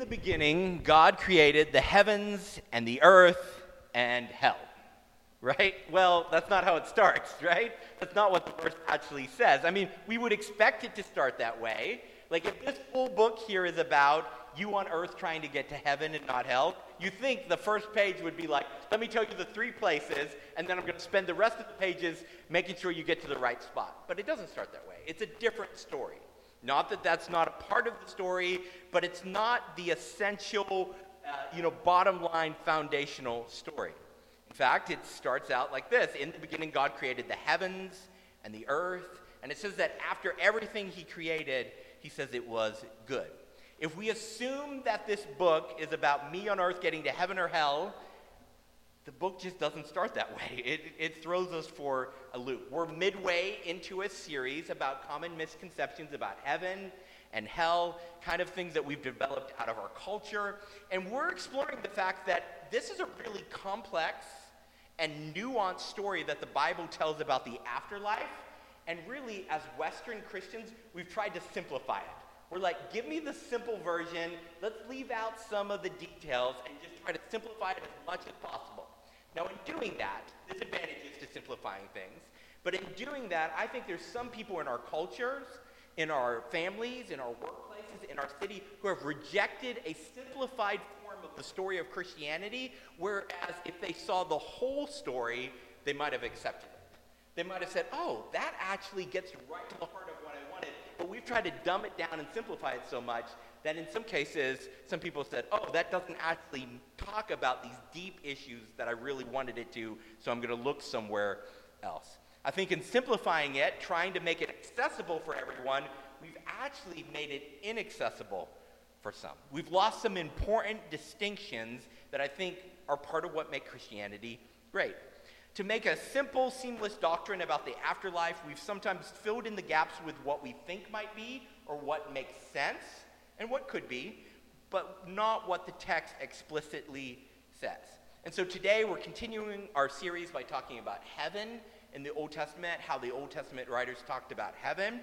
the beginning, God created the heavens and the earth and hell. Right? Well, that's not how it starts, right? That's not what the verse actually says. I mean, we would expect it to start that way. Like, if this whole book here is about you on earth trying to get to heaven and not hell, you think the first page would be like, let me tell you the three places, and then I'm going to spend the rest of the pages making sure you get to the right spot. But it doesn't start that way. It's a different story. Not that that's not a part of the story, but it's not the essential, uh, you know, bottom line foundational story. In fact, it starts out like this In the beginning, God created the heavens and the earth. And it says that after everything he created, he says it was good. If we assume that this book is about me on earth getting to heaven or hell, the book just doesn't start that way. It, it throws us for a loop. We're midway into a series about common misconceptions about heaven and hell, kind of things that we've developed out of our culture. And we're exploring the fact that this is a really complex and nuanced story that the Bible tells about the afterlife. And really, as Western Christians, we've tried to simplify it. We're like, give me the simple version. Let's leave out some of the details and just try to simplify it as much as possible. Now, in doing that, there's advantages to simplifying things. But in doing that, I think there's some people in our cultures, in our families, in our workplaces, in our city who have rejected a simplified form of the story of Christianity, whereas if they saw the whole story, they might have accepted it. They might have said, oh, that actually gets right to the heart of what I wanted. But we've tried to dumb it down and simplify it so much that in some cases, some people said, oh, that doesn't actually talk about these deep issues that I really wanted it to, so I'm going to look somewhere else. I think in simplifying it, trying to make it accessible for everyone, we've actually made it inaccessible for some. We've lost some important distinctions that I think are part of what make Christianity great. To make a simple, seamless doctrine about the afterlife, we've sometimes filled in the gaps with what we think might be or what makes sense and what could be, but not what the text explicitly says. And so today we're continuing our series by talking about heaven in the Old Testament, how the Old Testament writers talked about heaven.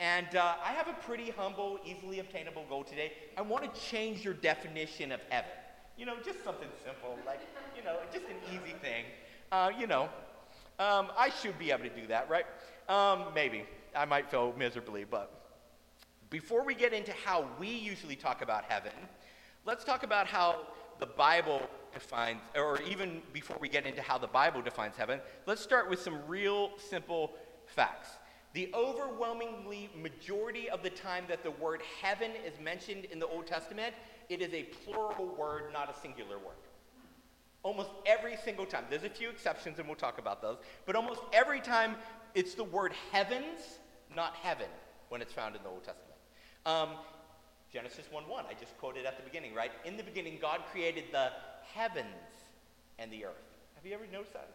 And uh, I have a pretty humble, easily obtainable goal today. I want to change your definition of heaven. You know, just something simple, like, you know, just an easy thing. Uh, you know, um, I should be able to do that, right? Um, maybe. I might fail miserably, but before we get into how we usually talk about heaven, let's talk about how the Bible defines, or even before we get into how the Bible defines heaven, let's start with some real simple facts. The overwhelmingly majority of the time that the word heaven is mentioned in the Old Testament, it is a plural word, not a singular word. Almost every single time. There's a few exceptions, and we'll talk about those. But almost every time, it's the word heavens, not heaven, when it's found in the Old Testament. Um, Genesis 1 1, I just quoted at the beginning, right? In the beginning, God created the heavens and the earth. Have you ever noticed that?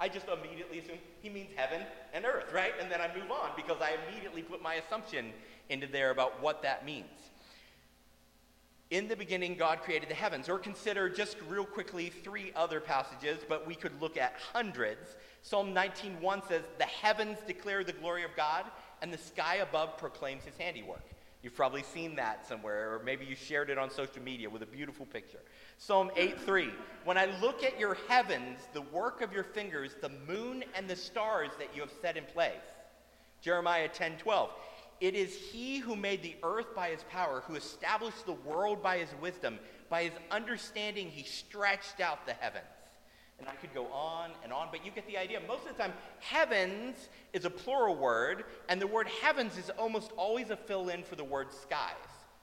I just immediately assume he means heaven and earth, right? And then I move on because I immediately put my assumption into there about what that means. In the beginning, God created the heavens. Or consider just real quickly three other passages, but we could look at hundreds. Psalm 19:1 says, "The heavens declare the glory of God, and the sky above proclaims his handiwork." You've probably seen that somewhere, or maybe you shared it on social media with a beautiful picture. Psalm 8:3. When I look at your heavens, the work of your fingers, the moon and the stars that you have set in place. Jeremiah 10:12. It is he who made the earth by his power, who established the world by his wisdom. By his understanding, he stretched out the heavens. And I could go on and on, but you get the idea. Most of the time, heavens is a plural word, and the word heavens is almost always a fill in for the word skies.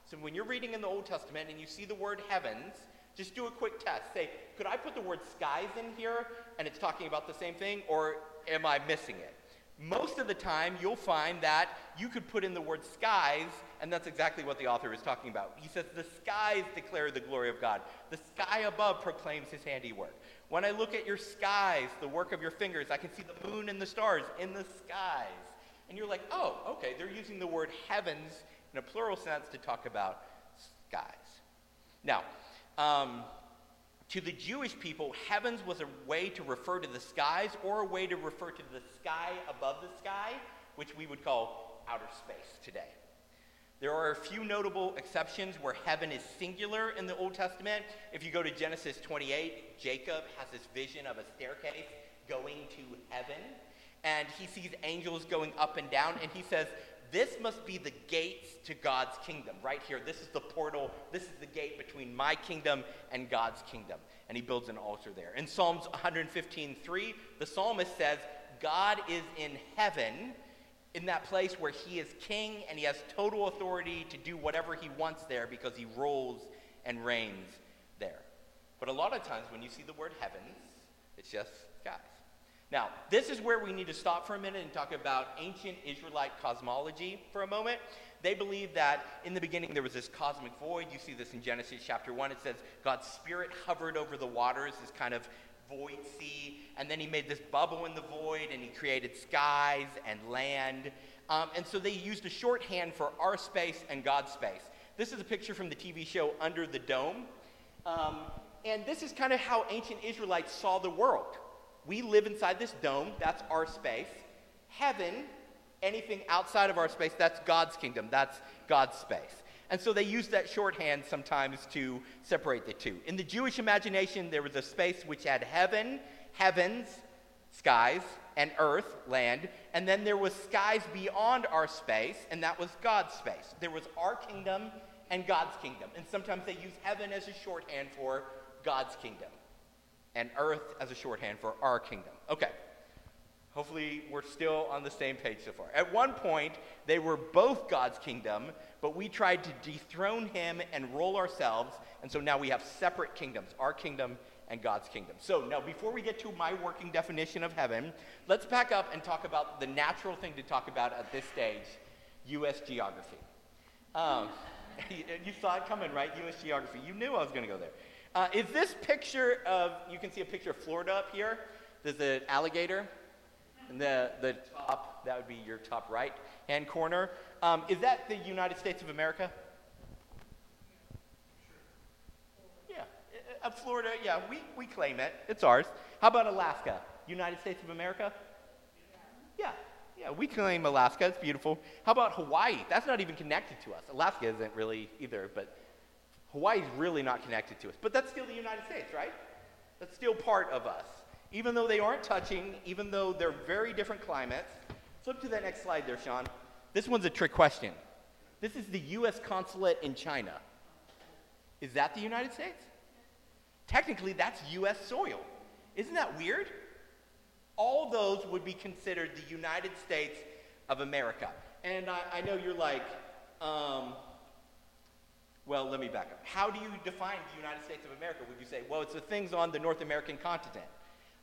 So when you're reading in the Old Testament and you see the word heavens, just do a quick test. Say, could I put the word skies in here and it's talking about the same thing, or am I missing it? Most of the time, you'll find that you could put in the word skies, and that's exactly what the author is talking about. He says, The skies declare the glory of God, the sky above proclaims his handiwork. When I look at your skies, the work of your fingers, I can see the moon and the stars in the skies. And you're like, oh, okay, they're using the word heavens in a plural sense to talk about skies. Now, um, to the Jewish people, heavens was a way to refer to the skies or a way to refer to the sky above the sky, which we would call outer space today. There are a few notable exceptions where heaven is singular in the Old Testament. If you go to Genesis 28, Jacob has this vision of a staircase going to heaven, and he sees angels going up and down, and he says, This must be the gates to God's kingdom. Right here, this is the portal, this is the gate between my kingdom and God's kingdom. And he builds an altar there. In Psalms 115:3, the psalmist says, God is in heaven in that place where he is king and he has total authority to do whatever he wants there because he rules and reigns there. But a lot of times when you see the word heavens, it's just skies. Now, this is where we need to stop for a minute and talk about ancient Israelite cosmology for a moment. They believe that in the beginning there was this cosmic void. You see this in Genesis chapter 1. It says God's spirit hovered over the waters, this kind of void sea, and then he made this bubble in the void, and he created skies and land. Um, and so they used a shorthand for our space and God's space. This is a picture from the TV show Under the Dome. Um, and this is kind of how ancient Israelites saw the world. We live inside this dome, that's our space. Heaven, anything outside of our space, that's God's kingdom, that's God's space. And so they use that shorthand sometimes to separate the two. In the Jewish imagination, there was a space which had heaven, heavens, skies, and earth, land, and then there was skies beyond our space, and that was God's space. There was our kingdom and God's kingdom. And sometimes they use heaven as a shorthand for God's kingdom, and earth as a shorthand for our kingdom. Okay. Hopefully, we're still on the same page so far. At one point, they were both God's kingdom, but we tried to dethrone him and rule ourselves, and so now we have separate kingdoms our kingdom and God's kingdom. So, now before we get to my working definition of heaven, let's back up and talk about the natural thing to talk about at this stage U.S. geography. Um, you saw it coming, right? U.S. geography. You knew I was going to go there. Uh, is this picture of, you can see a picture of Florida up here? There's an alligator and the, the top, that would be your top right hand corner. Um, is that the United States of America? Yeah. Uh, uh, Florida, yeah, we, we claim it. It's ours. How about Alaska? United States of America? Yeah. Yeah, we claim Alaska. It's beautiful. How about Hawaii? That's not even connected to us. Alaska isn't really either, but Hawaii's really not connected to us. But that's still the United States, right? That's still part of us even though they aren't touching, even though they're very different climates. Flip to that next slide there, Sean. This one's a trick question. This is the U.S. consulate in China. Is that the United States? Technically, that's U.S. soil. Isn't that weird? All those would be considered the United States of America. And I, I know you're like, um, well, let me back up. How do you define the United States of America? Would you say, well, it's the things on the North American continent?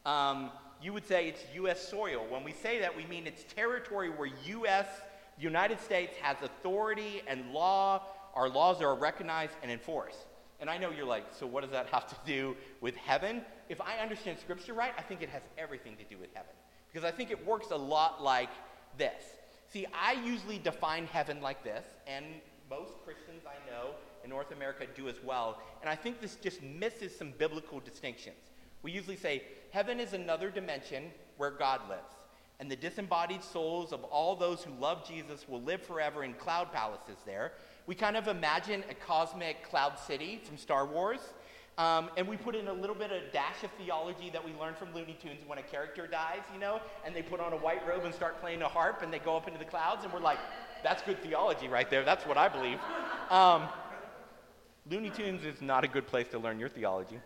Um, you would say it's U.S. soil. When we say that, we mean it's territory where U.S., the United States, has authority and law. Our laws are recognized and enforced. And I know you're like, so what does that have to do with heaven? If I understand Scripture right, I think it has everything to do with heaven. Because I think it works a lot like this. See, I usually define heaven like this, and most Christians I know in North America do as well. And I think this just misses some biblical distinctions. We usually say heaven is another dimension where God lives, and the disembodied souls of all those who love Jesus will live forever in cloud palaces there. We kind of imagine a cosmic cloud city from Star Wars. Um, and we put in a little bit of dash of theology that we learned from Looney Tunes when a character dies, you know, and they put on a white robe and start playing a harp and they go up into the clouds, and we're like, that's good theology right there. That's what I believe. Um, Looney Tunes is not a good place to learn your theology.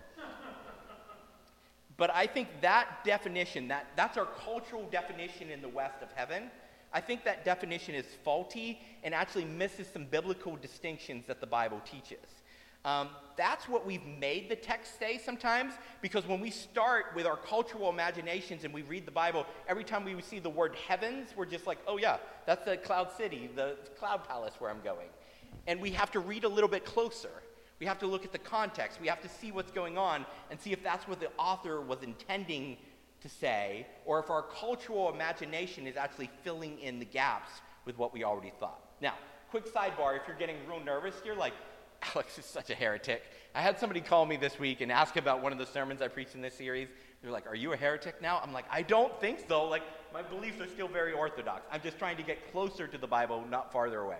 But I think that definition, that, that's our cultural definition in the West of heaven. I think that definition is faulty and actually misses some biblical distinctions that the Bible teaches. Um, that's what we've made the text say sometimes, because when we start with our cultural imaginations and we read the Bible, every time we see the word heavens, we're just like, oh, yeah, that's the cloud city, the cloud palace where I'm going. And we have to read a little bit closer. We have to look at the context. We have to see what's going on and see if that's what the author was intending to say, or if our cultural imagination is actually filling in the gaps with what we already thought. Now, quick sidebar if you're getting real nervous, you're like, Alex is such a heretic. I had somebody call me this week and ask about one of the sermons I preached in this series. They're like, Are you a heretic now? I'm like, I don't think so. Like, my beliefs are still very orthodox. I'm just trying to get closer to the Bible, not farther away.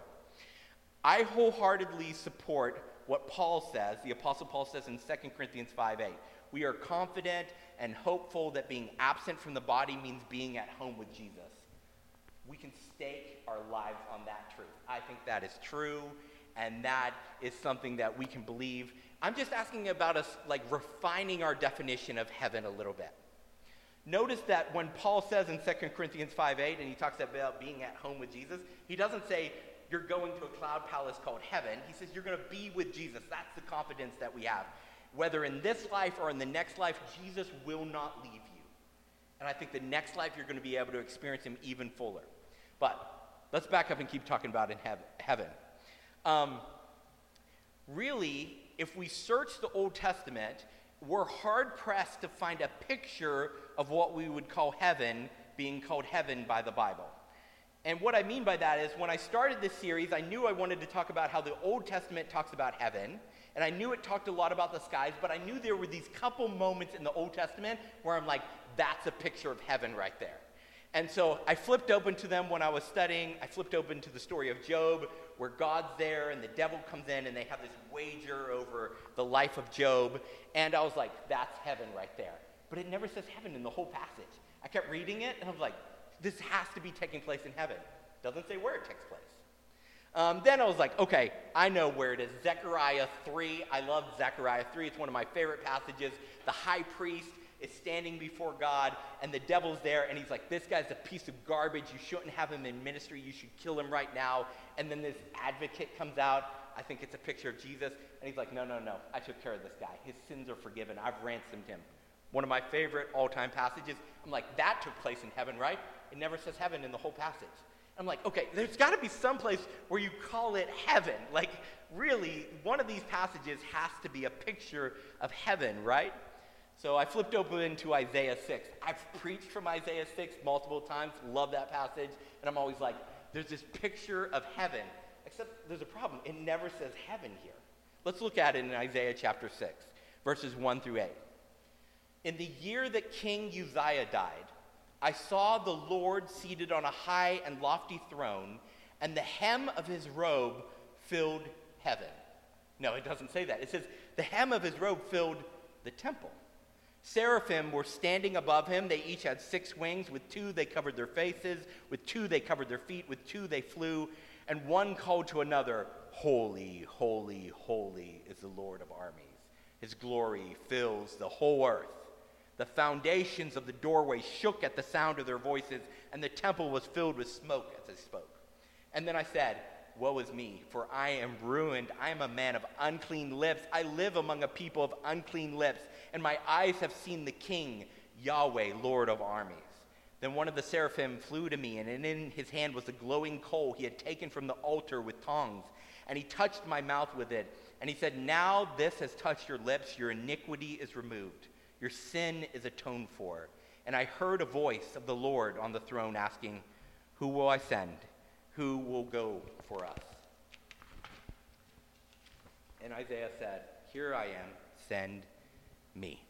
I wholeheartedly support what Paul says, the Apostle Paul says in 2 Corinthians 5 8. We are confident and hopeful that being absent from the body means being at home with Jesus. We can stake our lives on that truth. I think that is true, and that is something that we can believe. I'm just asking about us, like, refining our definition of heaven a little bit. Notice that when Paul says in 2 Corinthians 5 8, and he talks about being at home with Jesus, he doesn't say, you're going to a cloud palace called heaven. He says, you're going to be with Jesus. That's the confidence that we have. Whether in this life or in the next life, Jesus will not leave you. And I think the next life you're going to be able to experience him even fuller. But let's back up and keep talking about in heaven. Um, really, if we search the Old Testament, we're hard pressed to find a picture of what we would call heaven being called heaven by the Bible. And what I mean by that is when I started this series, I knew I wanted to talk about how the Old Testament talks about heaven, and I knew it talked a lot about the skies, but I knew there were these couple moments in the Old Testament where I'm like, that's a picture of heaven right there. And so I flipped open to them when I was studying. I flipped open to the story of Job, where God's there and the devil comes in and they have this wager over the life of Job. And I was like, that's heaven right there. But it never says heaven in the whole passage. I kept reading it and I was like, this has to be taking place in heaven. Doesn't say where it takes place. Um, then I was like, okay, I know where it is. Zechariah 3. I love Zechariah 3. It's one of my favorite passages. The high priest is standing before God, and the devil's there, and he's like, this guy's a piece of garbage. You shouldn't have him in ministry. You should kill him right now. And then this advocate comes out. I think it's a picture of Jesus. And he's like, no, no, no. I took care of this guy. His sins are forgiven. I've ransomed him. One of my favorite all time passages. I'm like, that took place in heaven, right? It never says heaven in the whole passage. I'm like, okay, there's got to be some place where you call it heaven. Like, really, one of these passages has to be a picture of heaven, right? So I flipped open to Isaiah 6. I've preached from Isaiah 6 multiple times, love that passage, and I'm always like, there's this picture of heaven. Except there's a problem. It never says heaven here. Let's look at it in Isaiah chapter 6, verses 1 through 8. In the year that King Uzziah died, I saw the Lord seated on a high and lofty throne, and the hem of his robe filled heaven. No, it doesn't say that. It says the hem of his robe filled the temple. Seraphim were standing above him. They each had six wings. With two, they covered their faces. With two, they covered their feet. With two, they flew. And one called to another, Holy, holy, holy is the Lord of armies. His glory fills the whole earth. The foundations of the doorway shook at the sound of their voices, and the temple was filled with smoke as they spoke. And then I said, Woe is me, for I am ruined. I am a man of unclean lips. I live among a people of unclean lips, and my eyes have seen the King, Yahweh, Lord of armies. Then one of the seraphim flew to me, and in his hand was a glowing coal he had taken from the altar with tongs. And he touched my mouth with it. And he said, Now this has touched your lips, your iniquity is removed. Your sin is atoned for. And I heard a voice of the Lord on the throne asking, Who will I send? Who will go for us? And Isaiah said, Here I am, send me.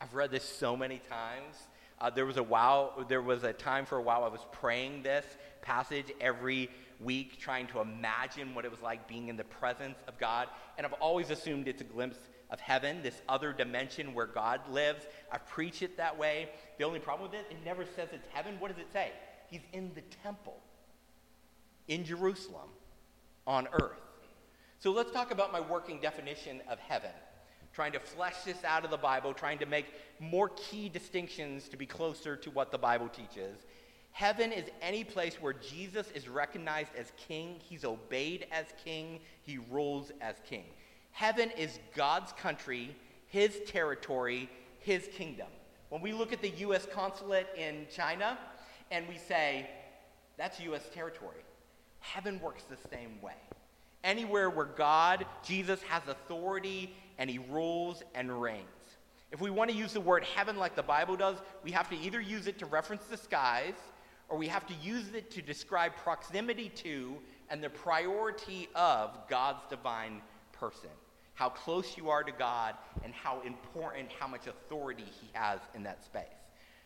I've read this so many times. Uh, there was a while, there was a time for a while I was praying this passage every week, trying to imagine what it was like being in the presence of God. And I've always assumed it's a glimpse of heaven, this other dimension where God lives. I preach it that way. The only problem with it, it never says it's heaven. What does it say? He's in the temple in Jerusalem on earth. So let's talk about my working definition of heaven. Trying to flesh this out of the Bible, trying to make more key distinctions to be closer to what the Bible teaches. Heaven is any place where Jesus is recognized as king, he's obeyed as king, he rules as king. Heaven is God's country, his territory, his kingdom. When we look at the U.S. consulate in China and we say, that's U.S. territory, heaven works the same way. Anywhere where God, Jesus, has authority and he rules and reigns. If we want to use the word heaven like the Bible does, we have to either use it to reference the skies or we have to use it to describe proximity to and the priority of God's divine person, how close you are to God, and how important, how much authority He has in that space.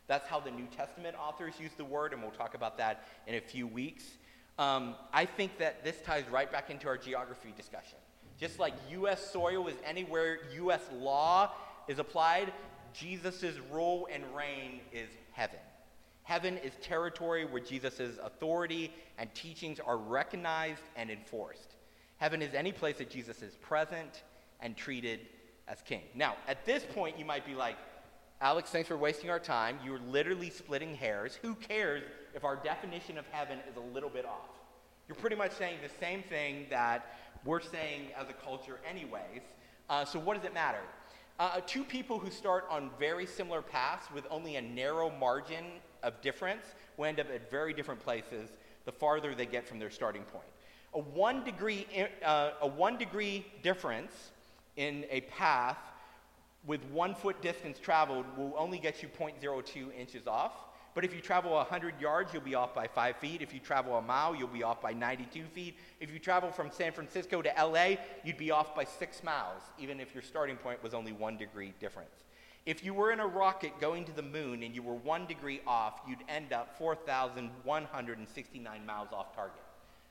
That's how the New Testament authors use the word, and we'll talk about that in a few weeks. Um, I think that this ties right back into our geography discussion. Just like U.S. soil is anywhere U.S. law is applied, Jesus' rule and reign is heaven. Heaven is territory where Jesus' authority and teachings are recognized and enforced. Heaven is any place that Jesus is present and treated as king. Now, at this point, you might be like, Alex, thanks for wasting our time. You're literally splitting hairs. Who cares if our definition of heaven is a little bit off? You're pretty much saying the same thing that we're saying as a culture, anyways. Uh, so, what does it matter? Uh, two people who start on very similar paths with only a narrow margin of difference will end up at very different places the farther they get from their starting point. A one degree, uh, a one degree difference in a path with one foot distance traveled will only get you 0.02 inches off. But if you travel 100 yards, you'll be off by five feet. If you travel a mile, you'll be off by 92 feet. If you travel from San Francisco to LA, you'd be off by six miles, even if your starting point was only one degree difference. If you were in a rocket going to the moon and you were one degree off, you'd end up 4,169 miles off target.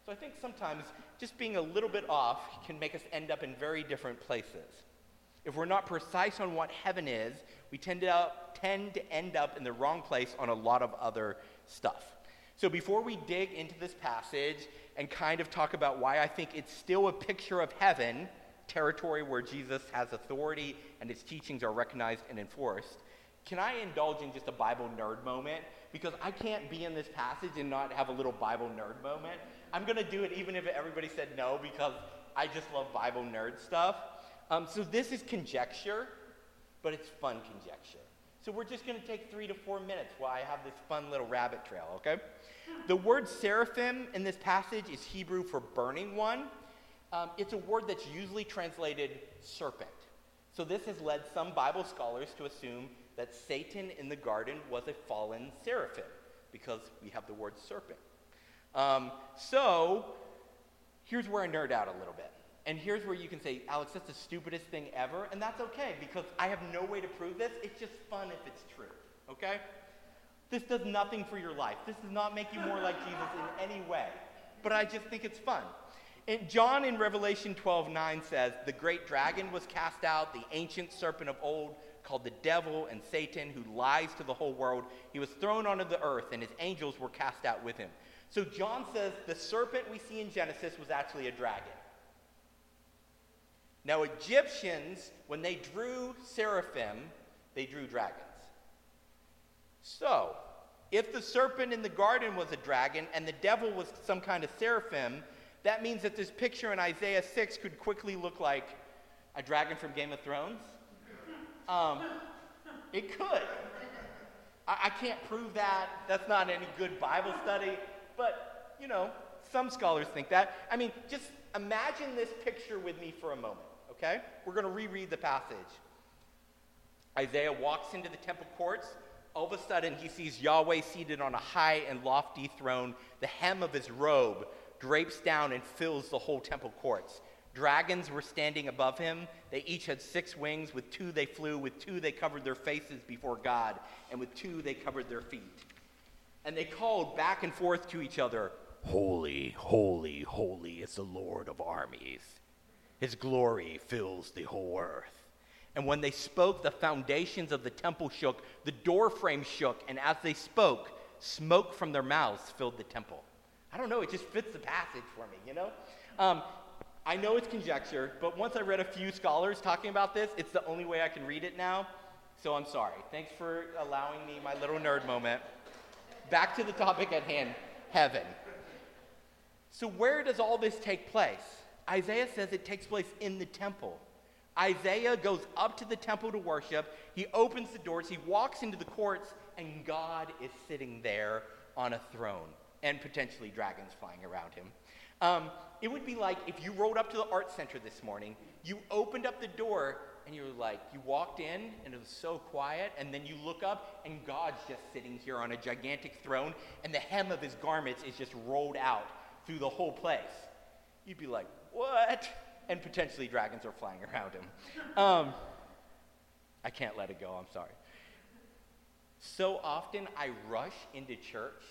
So I think sometimes just being a little bit off can make us end up in very different places. If we're not precise on what heaven is, we tend to, tend to end up in the wrong place on a lot of other stuff. So before we dig into this passage and kind of talk about why I think it's still a picture of heaven, territory where Jesus has authority and his teachings are recognized and enforced, can I indulge in just a Bible nerd moment? Because I can't be in this passage and not have a little Bible nerd moment. I'm going to do it even if everybody said no because I just love Bible nerd stuff. Um, so this is conjecture, but it's fun conjecture. So we're just going to take three to four minutes while I have this fun little rabbit trail, okay? The word seraphim in this passage is Hebrew for burning one. Um, it's a word that's usually translated serpent. So this has led some Bible scholars to assume that Satan in the garden was a fallen seraphim because we have the word serpent. Um, so here's where I nerd out a little bit. And here's where you can say, Alex, that's the stupidest thing ever. And that's okay because I have no way to prove this. It's just fun if it's true. Okay? This does nothing for your life. This does not make you more like Jesus in any way. But I just think it's fun. And John in Revelation 12 9 says, The great dragon was cast out, the ancient serpent of old, called the devil and Satan, who lies to the whole world. He was thrown onto the earth, and his angels were cast out with him. So John says the serpent we see in Genesis was actually a dragon. Now, Egyptians, when they drew seraphim, they drew dragons. So, if the serpent in the garden was a dragon and the devil was some kind of seraphim, that means that this picture in Isaiah 6 could quickly look like a dragon from Game of Thrones. Um, it could. I, I can't prove that. That's not any good Bible study. But, you know, some scholars think that. I mean, just imagine this picture with me for a moment okay? We're going to reread the passage. Isaiah walks into the temple courts. All of a sudden, he sees Yahweh seated on a high and lofty throne. The hem of his robe drapes down and fills the whole temple courts. Dragons were standing above him. They each had six wings. With two they flew, with two they covered their faces before God, and with two they covered their feet. And they called back and forth to each other Holy, holy, holy is the Lord of armies. His glory fills the whole earth. And when they spoke, the foundations of the temple shook, the doorframe shook, and as they spoke, smoke from their mouths filled the temple. I don't know, it just fits the passage for me, you know? Um, I know it's conjecture, but once I read a few scholars talking about this, it's the only way I can read it now. So I'm sorry. Thanks for allowing me my little nerd moment. Back to the topic at hand heaven. So, where does all this take place? Isaiah says it takes place in the temple. Isaiah goes up to the temple to worship. He opens the doors, he walks into the courts, and God is sitting there on a throne and potentially dragons flying around him. Um, it would be like if you rolled up to the art center this morning, you opened up the door, and you're like, you walked in, and it was so quiet, and then you look up, and God's just sitting here on a gigantic throne, and the hem of his garments is just rolled out through the whole place. You'd be like, what? And potentially dragons are flying around him. Um, I can't let it go, I'm sorry. So often I rush into church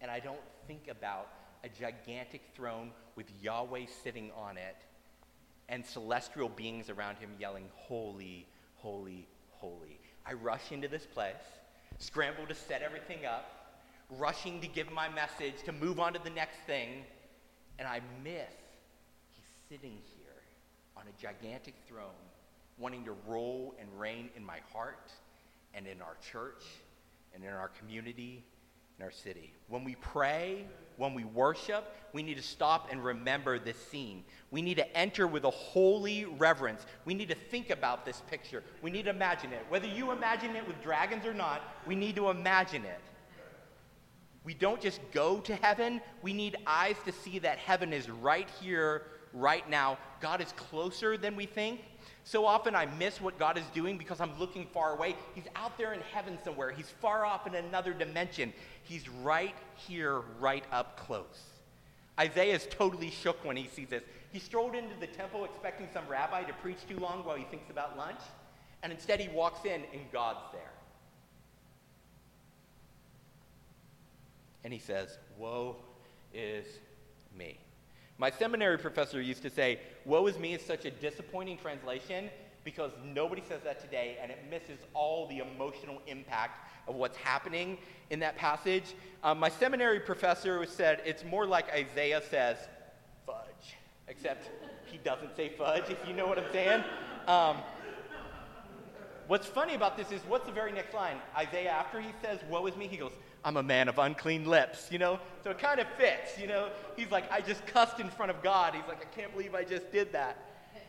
and I don't think about a gigantic throne with Yahweh sitting on it and celestial beings around him yelling, Holy, holy, holy. I rush into this place, scramble to set everything up, rushing to give my message, to move on to the next thing, and I miss he's sitting here on a gigantic throne, wanting to rule and reign in my heart and in our church and in our community, in our city. When we pray, when we worship, we need to stop and remember this scene. We need to enter with a holy reverence. We need to think about this picture. We need to imagine it. Whether you imagine it with dragons or not, we need to imagine it. We don't just go to heaven, we need eyes to see that heaven is right here, right now. God is closer than we think. So often I miss what God is doing because I'm looking far away. He's out there in heaven somewhere. He's far off in another dimension. He's right here, right up close. Isaiah is totally shook when he sees this. He strolled into the temple expecting some rabbi to preach too long while he thinks about lunch, and instead he walks in and God's there. And he says, Woe is me. My seminary professor used to say, Woe is me is such a disappointing translation because nobody says that today and it misses all the emotional impact of what's happening in that passage. Um, my seminary professor said it's more like Isaiah says, fudge, except he doesn't say fudge, if you know what I'm saying. Um, what's funny about this is what's the very next line? Isaiah, after he says, Woe is me, he goes, I'm a man of unclean lips, you know? So it kind of fits, you know? He's like, I just cussed in front of God. He's like, I can't believe I just did that.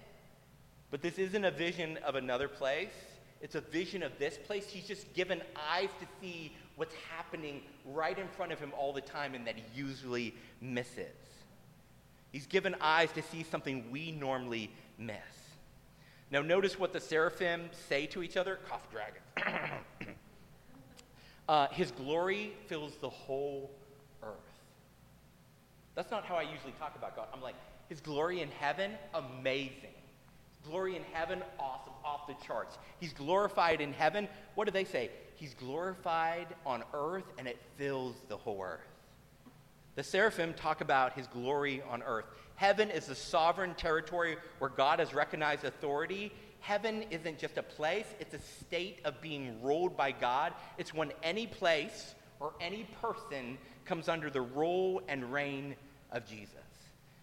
But this isn't a vision of another place. It's a vision of this place. He's just given eyes to see what's happening right in front of him all the time and that he usually misses. He's given eyes to see something we normally miss. Now, notice what the seraphim say to each other. Cough dragon. Uh, his glory fills the whole earth. That's not how I usually talk about God. I'm like, his glory in heaven, amazing. Glory in heaven, awesome, off the charts. He's glorified in heaven. What do they say? He's glorified on earth and it fills the whole earth. The seraphim talk about his glory on earth. Heaven is the sovereign territory where God has recognized authority heaven isn't just a place, it's a state of being ruled by God. It's when any place or any person comes under the rule and reign of Jesus.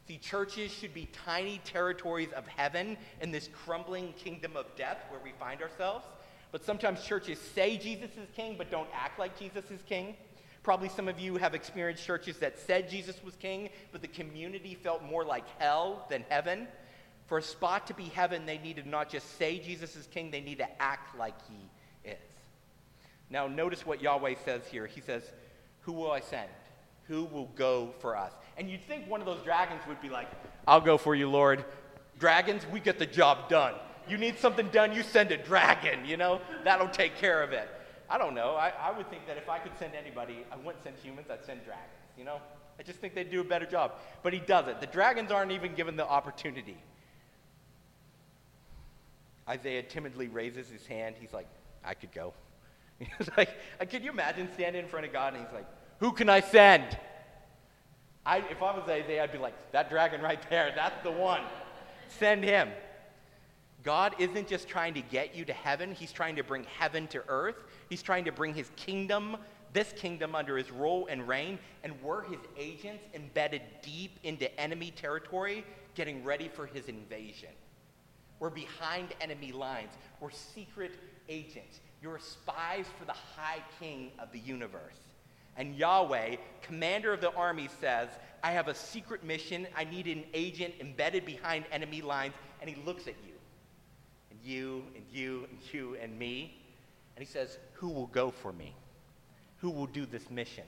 See, churches should be tiny territories of heaven in this crumbling kingdom of death where we find ourselves. But sometimes churches say Jesus is king, but don't act like Jesus is king. Probably some of you have experienced churches that said Jesus was king, but the community felt more like hell than heaven. For a spot to be heaven, they need to not just say Jesus is king, they need to act like he is. Now, notice what Yahweh says here. He says, Who will I send? Who will go for us? And you'd think one of those dragons would be like, I'll go for you, Lord. Dragons, we get the job done. You need something done, you send a dragon, you know? That'll take care of it. I don't know. I, I would think that if I could send anybody, I wouldn't send humans, I'd send dragons, you know? I just think they'd do a better job. But he doesn't. The dragons aren't even given the opportunity. Isaiah timidly raises his hand. He's like, I could go. He's like, uh, can you imagine standing in front of God and he's like, Who can I send? I, if I was Isaiah, I'd be like, That dragon right there, that's the one. Send him. God isn't just trying to get you to heaven, He's trying to bring heaven to earth. He's trying to bring His kingdom, this kingdom, under His rule and reign. And we're His agents embedded deep into enemy territory, getting ready for His invasion. We're behind enemy lines. We're secret agents. You're spies for the high king of the universe. And Yahweh, commander of the army, says, I have a secret mission. I need an agent embedded behind enemy lines. And he looks at you, and you, and you, and you, and me. And he says, Who will go for me? Who will do this mission?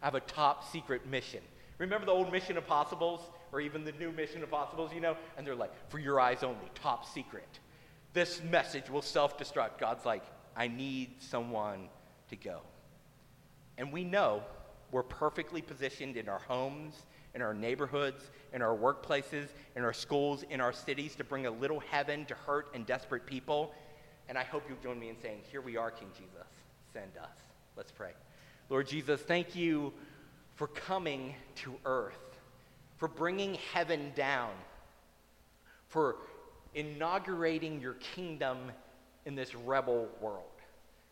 I have a top secret mission. Remember the old Mission Impossibles? Or even the new Mission Impossibles, you know, and they're like, for your eyes only, top secret. This message will self destruct. God's like, I need someone to go. And we know we're perfectly positioned in our homes, in our neighborhoods, in our workplaces, in our schools, in our cities to bring a little heaven to hurt and desperate people. And I hope you'll join me in saying, Here we are, King Jesus. Send us. Let's pray. Lord Jesus, thank you for coming to earth, for bringing heaven down, for inaugurating your kingdom in this rebel world.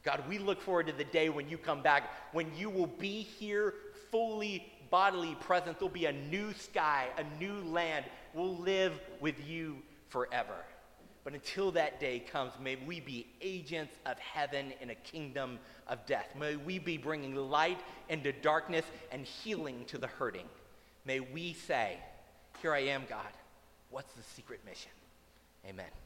God, we look forward to the day when you come back, when you will be here fully bodily present. There'll be a new sky, a new land. We'll live with you forever. But until that day comes, may we be agents of heaven in a kingdom of death. May we be bringing light into darkness and healing to the hurting. May we say, Here I am, God. What's the secret mission? Amen.